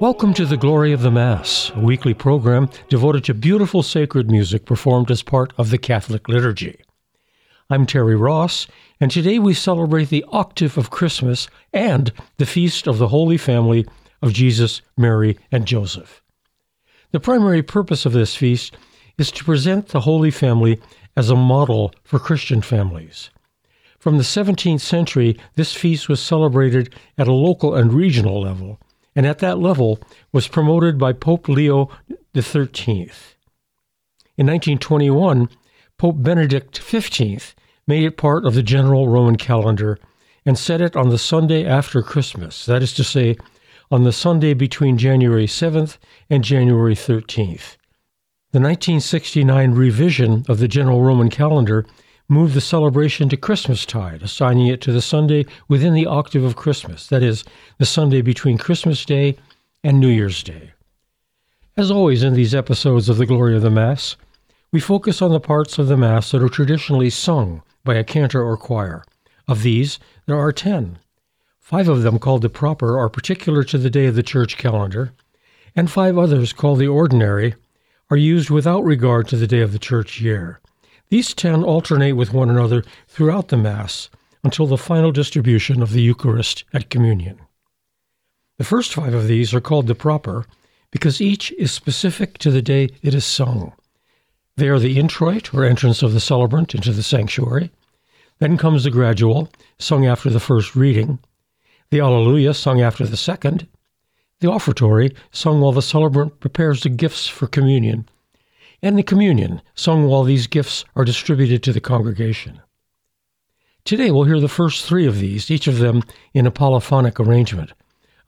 Welcome to the Glory of the Mass, a weekly program devoted to beautiful sacred music performed as part of the Catholic liturgy. I'm Terry Ross, and today we celebrate the octave of Christmas and the feast of the Holy Family of Jesus, Mary, and Joseph. The primary purpose of this feast is to present the Holy Family as a model for Christian families. From the 17th century, this feast was celebrated at a local and regional level and at that level was promoted by Pope Leo XIII. In 1921, Pope Benedict XV made it part of the general Roman calendar and set it on the Sunday after Christmas, that is to say, on the Sunday between January 7th and January 13th. The 1969 revision of the general Roman calendar moved the celebration to Christmastide, assigning it to the Sunday within the octave of Christmas, that is, the Sunday between Christmas Day and New Year's Day. As always in these episodes of the Glory of the Mass, we focus on the parts of the Mass that are traditionally sung by a cantor or choir. Of these, there are ten. Five of them, called the proper, are particular to the day of the church calendar, and five others, called the ordinary, are used without regard to the day of the church year. These ten alternate with one another throughout the Mass until the final distribution of the Eucharist at Communion. The first five of these are called the proper because each is specific to the day it is sung. They are the introit, or entrance of the celebrant into the sanctuary. Then comes the gradual, sung after the first reading. The Alleluia, sung after the second. The offertory, sung while the celebrant prepares the gifts for communion and the communion, sung while these gifts are distributed to the congregation. Today we'll hear the first three of these, each of them in a polyphonic arrangement.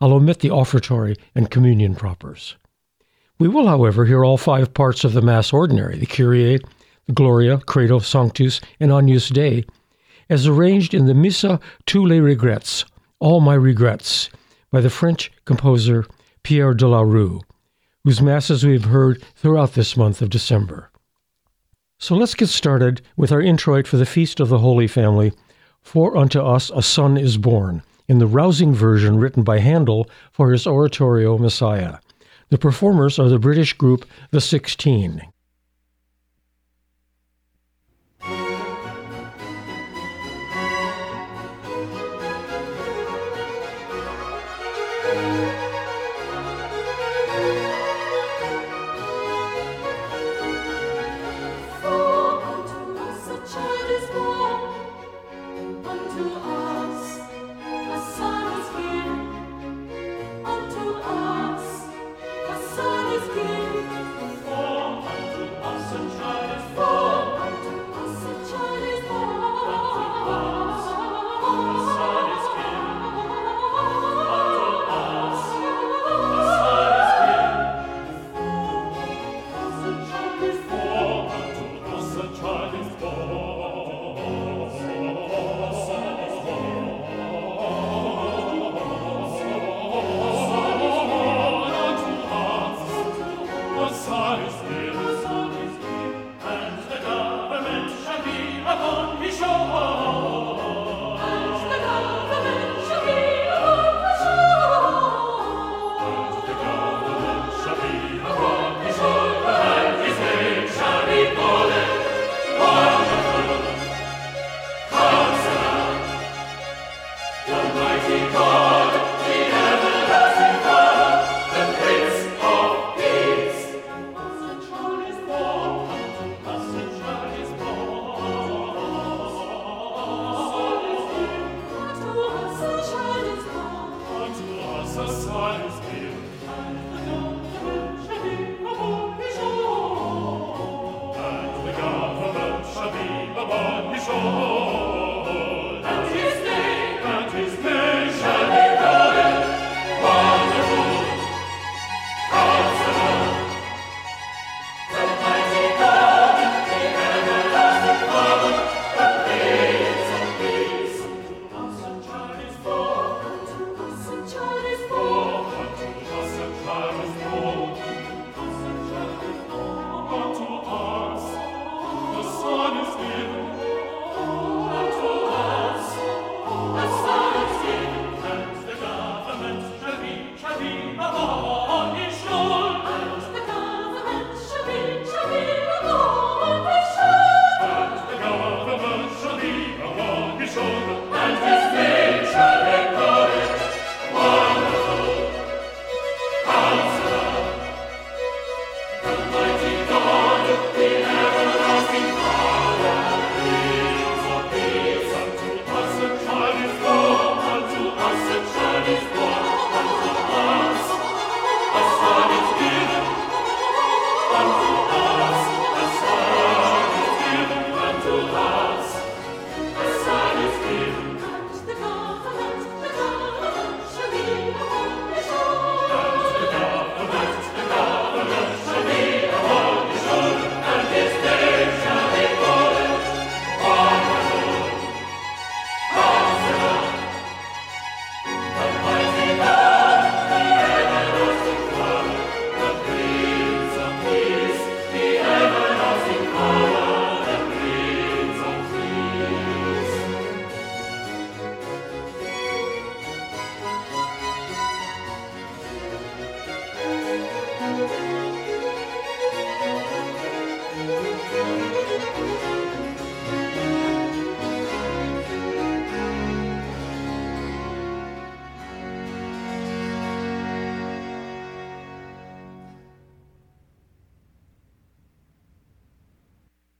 I'll omit the offertory and communion propers. We will, however, hear all five parts of the Mass Ordinary, the Kyrie, the Gloria, Credo, Sanctus, and Agnus Dei, as arranged in the Missa Tous les Regrets, All My Regrets, by the French composer Pierre de la Rue, whose Masses we've heard throughout this month of December. So let's get started with our introit for the Feast of the Holy Family, For Unto Us a Son is Born, in the rousing version written by Handel for his oratorio Messiah. The performers are the British group The Sixteen.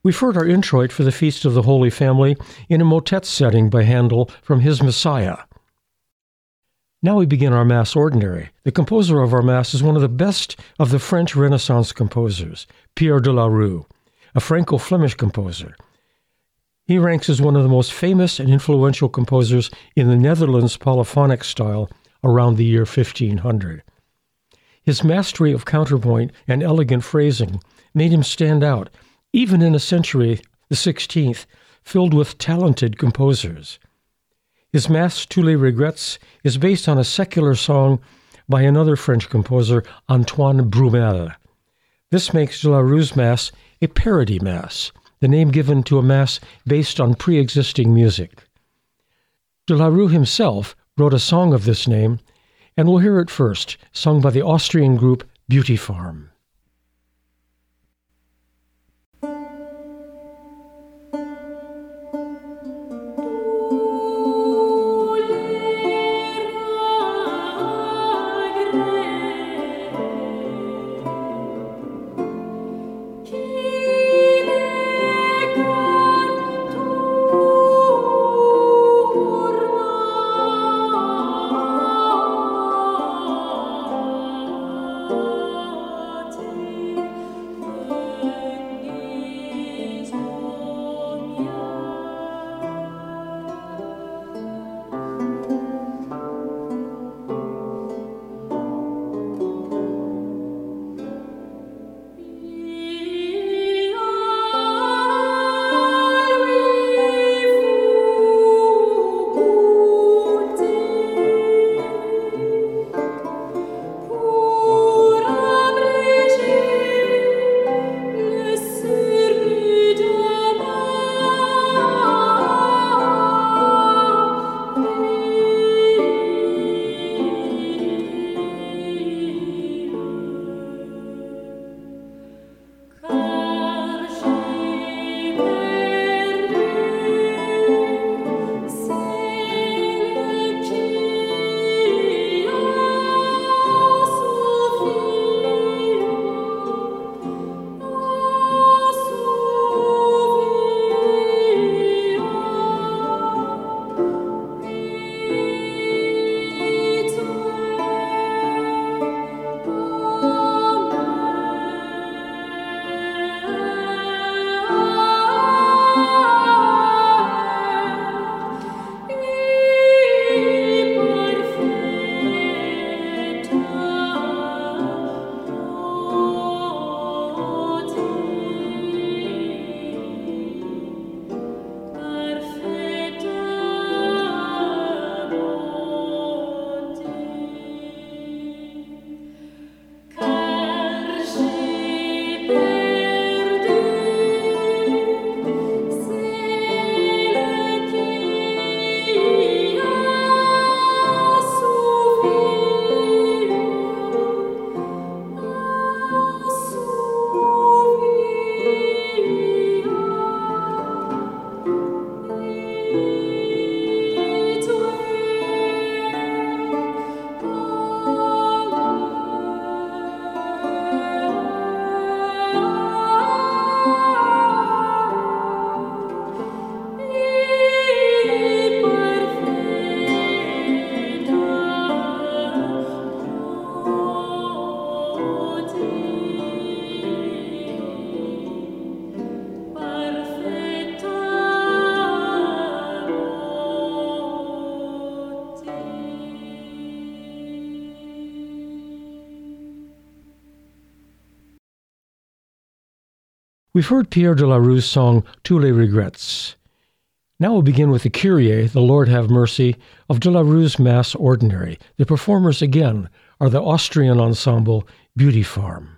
We've heard our introit for the Feast of the Holy Family in a motet setting by Handel from his Messiah. Now we begin our Mass Ordinary. The composer of our Mass is one of the best of the French Renaissance composers, Pierre de la Rue, a Franco Flemish composer. He ranks as one of the most famous and influential composers in the Netherlands polyphonic style around the year 1500. His mastery of counterpoint and elegant phrasing made him stand out, even in a century, the 16th, filled with talented composers. His Mass Tous les Regrets is based on a secular song by another French composer, Antoine Brumel. This makes de la Rue's Mass a parody Mass, the name given to a Mass based on pre existing music. De la Rue himself wrote a song of this name, and we'll hear it first, sung by the Austrian group Beauty Farm. We've heard Pierre de la Rue's song Tous les Regrets. Now we'll begin with the Kyrie, the Lord have mercy, of de la Rue's Mass Ordinary. The performers again are the Austrian ensemble Beauty Farm.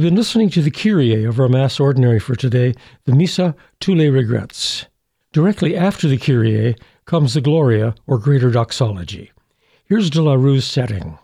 We've been listening to the Kyrie of our Mass Ordinary for today, the Missa Tous les Regrets. Directly after the Kyrie comes the Gloria, or Greater Doxology. Here's De La Rue's setting.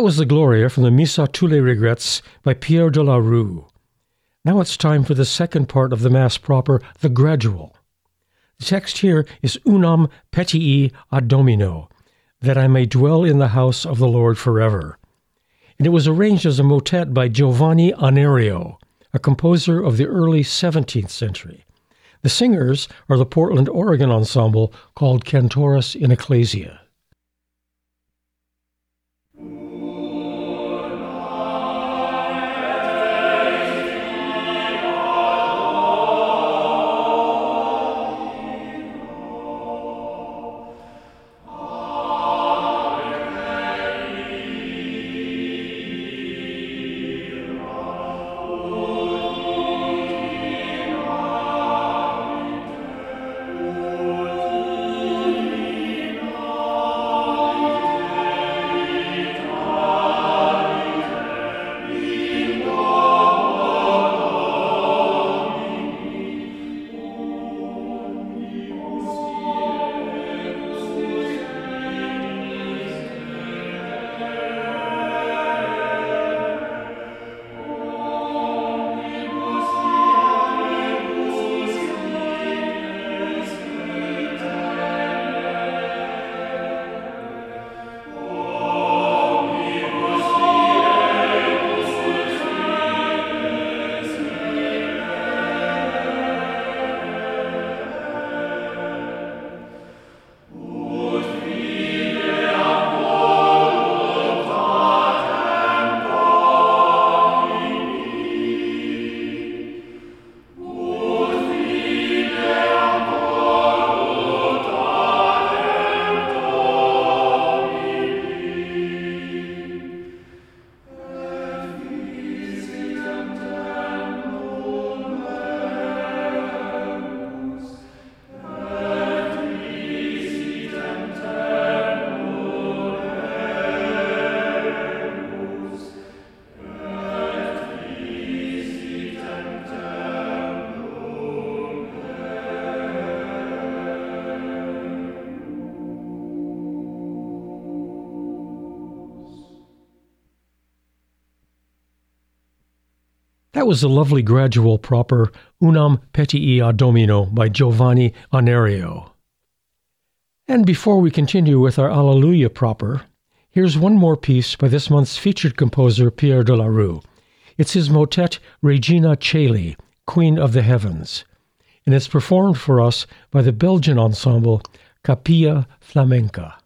That was the Gloria from the Missa tous les regrets by Pierre de la Rue. Now it's time for the second part of the Mass proper, the gradual. The text here is Unam petii ad Domino, that I may dwell in the house of the Lord forever. And it was arranged as a motet by Giovanni Anerio, a composer of the early 17th century. The singers are the Portland, Oregon ensemble called Cantores in Ecclesia. That was the lovely gradual proper Unam Petii Domino by Giovanni Anerio. And before we continue with our Alleluia proper, here's one more piece by this month's featured composer Pierre de la Rue. It's his motet Regina Caeli, Queen of the Heavens, and it's performed for us by the Belgian ensemble Capilla Flamenca.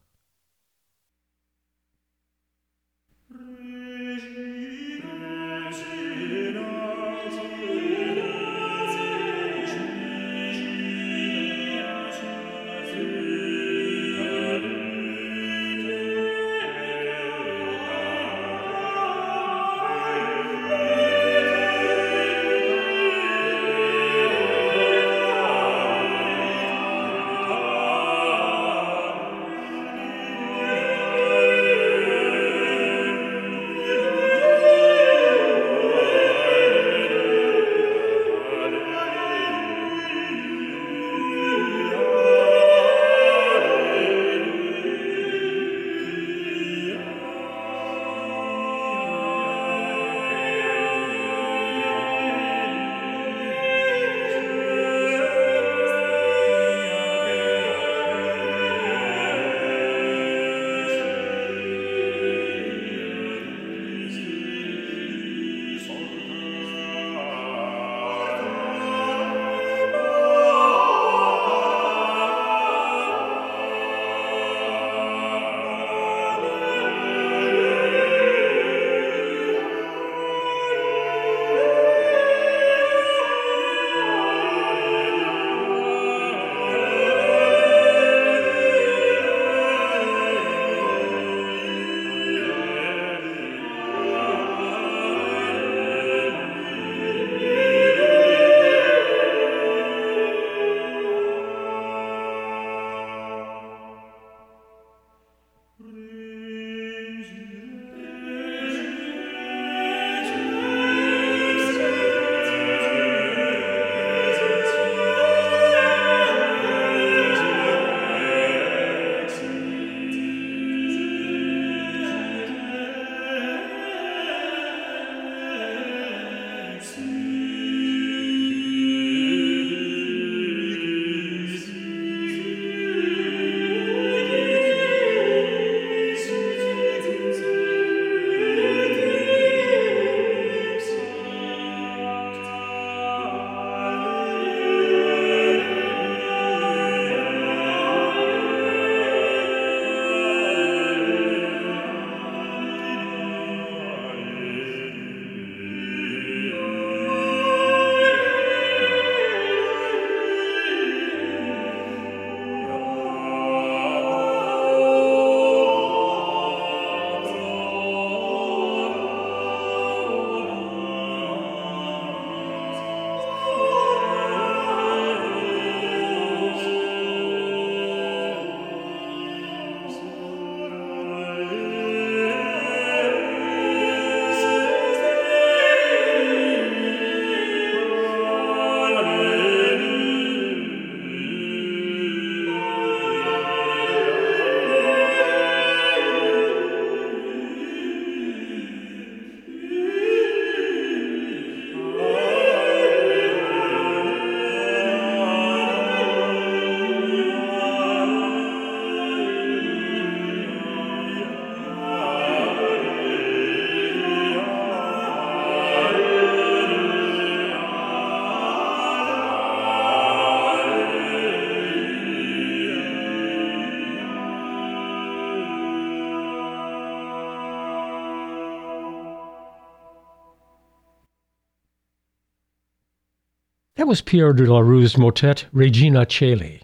That was Pierre de la Rue's motet Regina Caeli.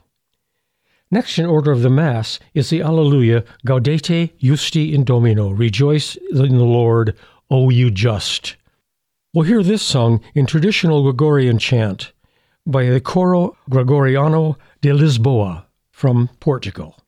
Next in order of the Mass is the Alleluia Gaudete Justi in Domino, Rejoice in the Lord, O you just. We'll hear this sung in traditional Gregorian chant by the Coro Gregoriano de Lisboa from Portugal.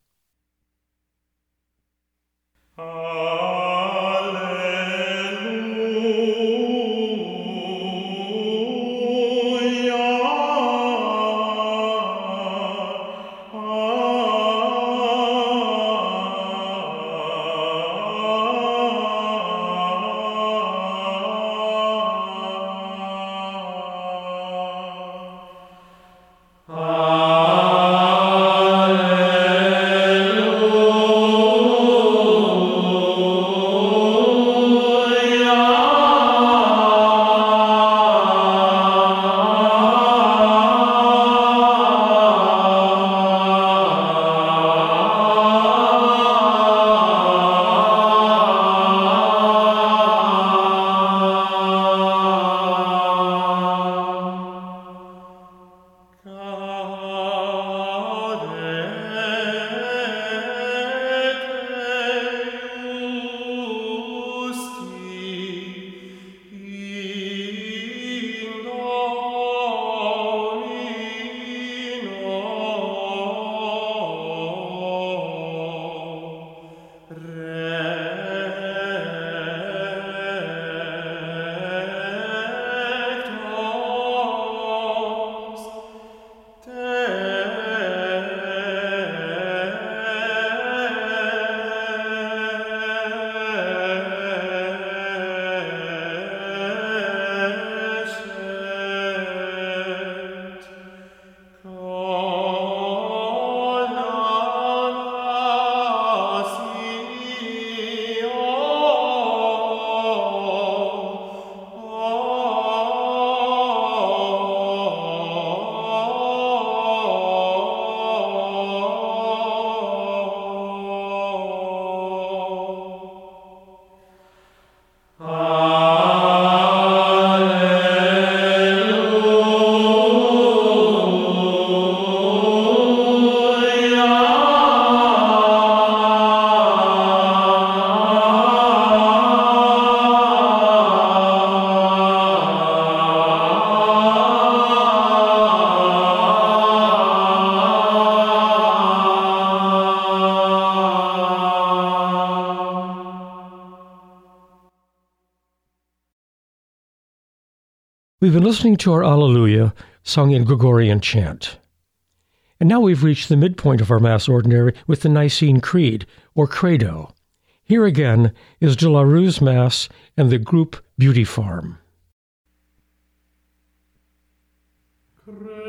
Listening to our Alleluia sung in Gregorian chant. And now we've reached the midpoint of our Mass Ordinary with the Nicene Creed, or Credo. Here again is De La Rue's Mass and the group Beauty Farm. Easy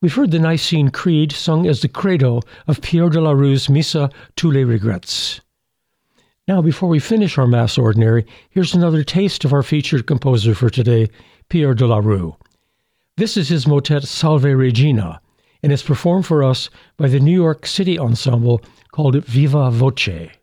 We've heard the Nicene Creed sung as the credo of Pierre de la Rue's Missa tous les regrets. Now, before we finish our Mass Ordinary, here's another taste of our featured composer for today, Pierre de la Rue. This is his motet Salve Regina, and it's performed for us by the New York City Ensemble called Viva Voce.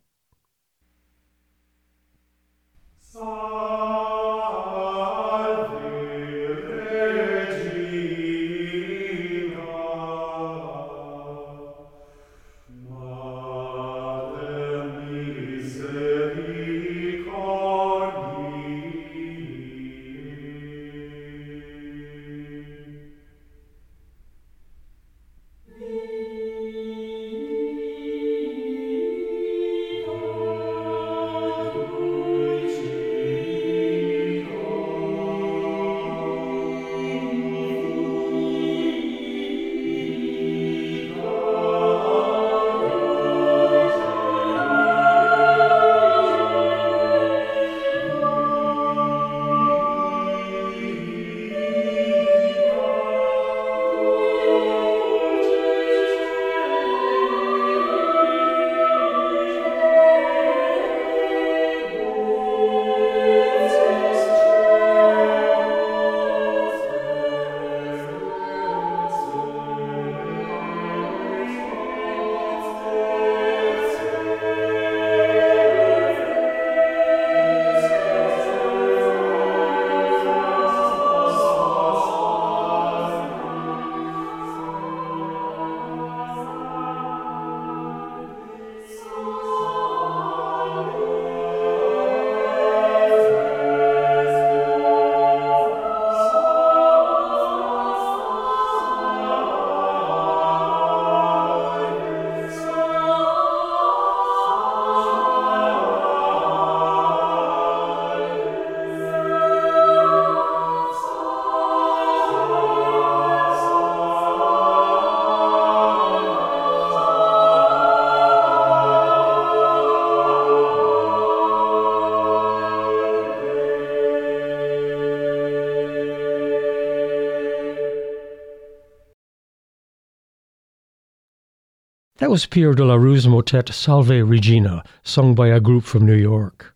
Was Pierre de la Rue's motet Salve Regina, sung by a group from New York.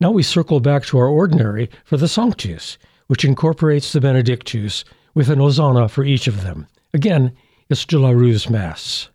Now we circle back to our ordinary for the Sanctus, which incorporates the Benedictus with an Hosanna for each of them. Again, it's de la Rue's Mass.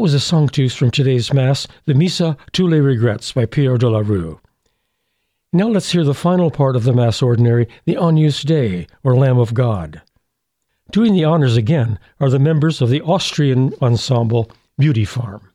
Was a sanctus from today's Mass, the Missa Tous les Regrets by Pierre de la Rue. Now let's hear the final part of the Mass Ordinary, the Agnus Dei, or Lamb of God. Doing the honors again are the members of the Austrian ensemble Beauty Farm.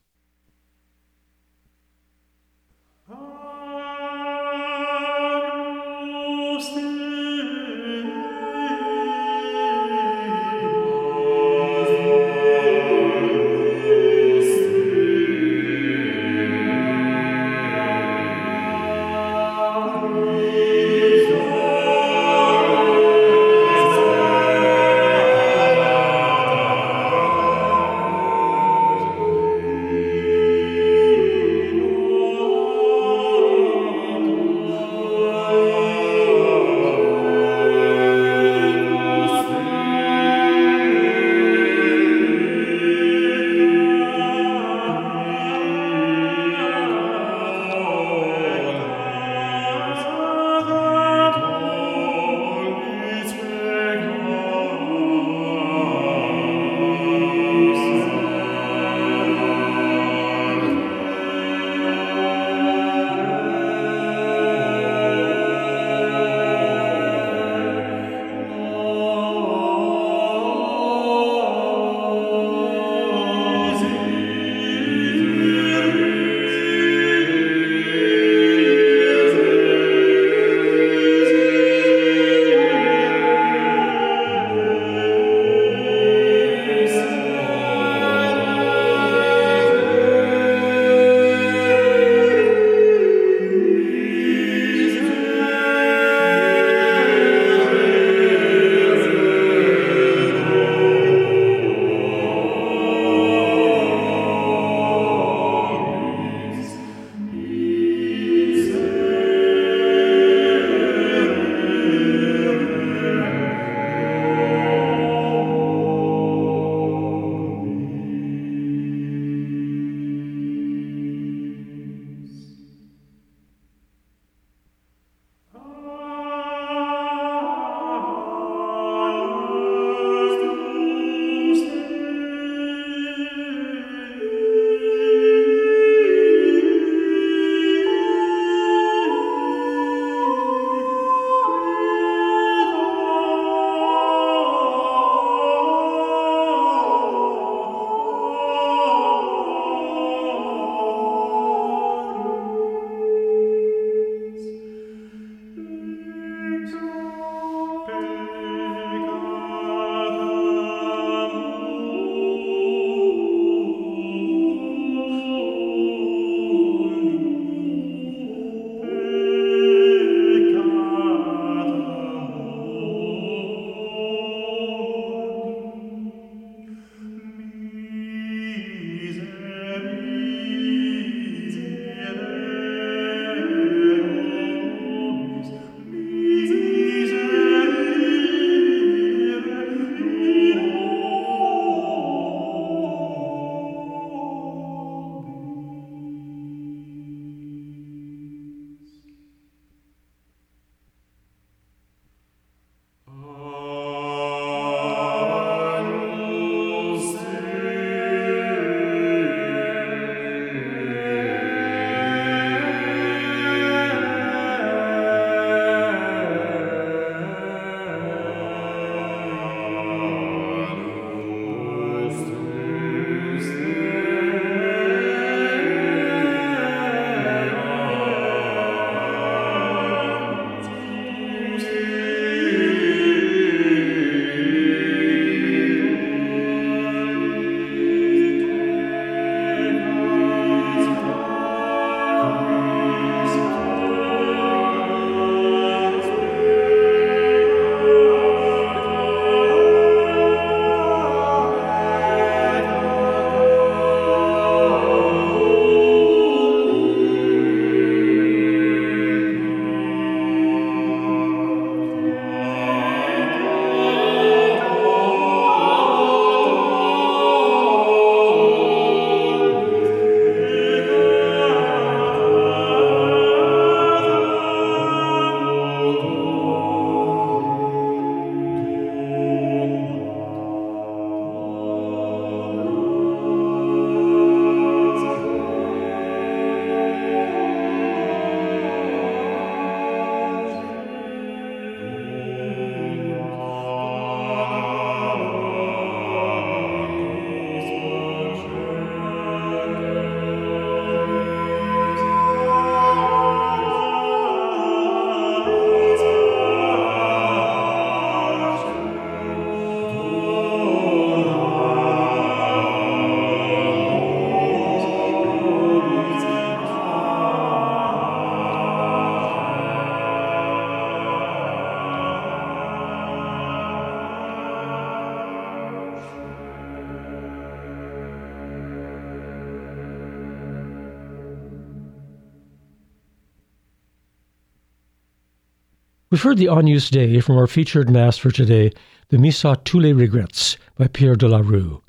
We've heard the Agnus Dei from our featured Mass for today, the Missa Tous les Regrets by Pierre de la Rue.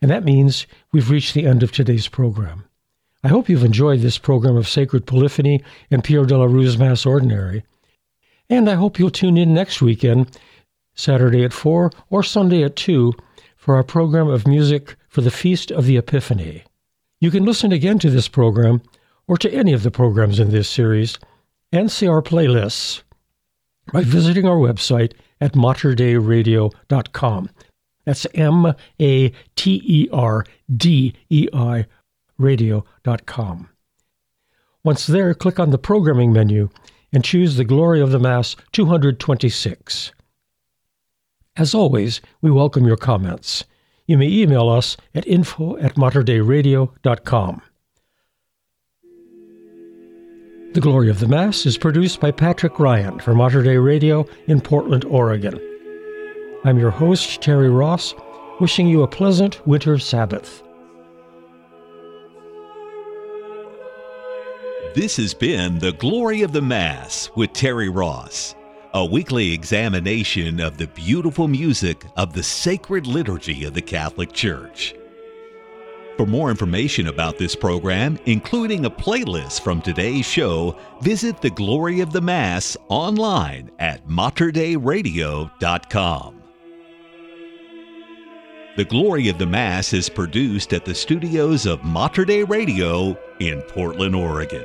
And that means we've reached the end of today's program. I hope you've enjoyed this program of Sacred Polyphony and Pierre de la Rue's Mass Ordinary. And I hope you'll tune in next weekend, Saturday at 4 or Sunday at 2, for our program of music for the Feast of the Epiphany. You can listen again to this program or to any of the programs in this series and see our playlists by visiting our website at materdeiradio.com. That's M A T E R D E I radio.com. Once there, click on the programming menu and choose the Glory of the Mass 226. As always, we welcome your comments. You may email us at info at materdeiradio.com. The Glory of the Mass is produced by Patrick Ryan for Mater Dei Radio in Portland, Oregon. I'm your host, Terry Ross, wishing you a pleasant winter Sabbath. This has been The Glory of the Mass with Terry Ross, a weekly examination of the beautiful music of the sacred liturgy of the Catholic Church. For more information about this program, including a playlist from today's show, visit the Glory of the Mass online at materdeiradio.com. The Glory of the Mass is produced at the studios of Mater Dei Radio in Portland, Oregon.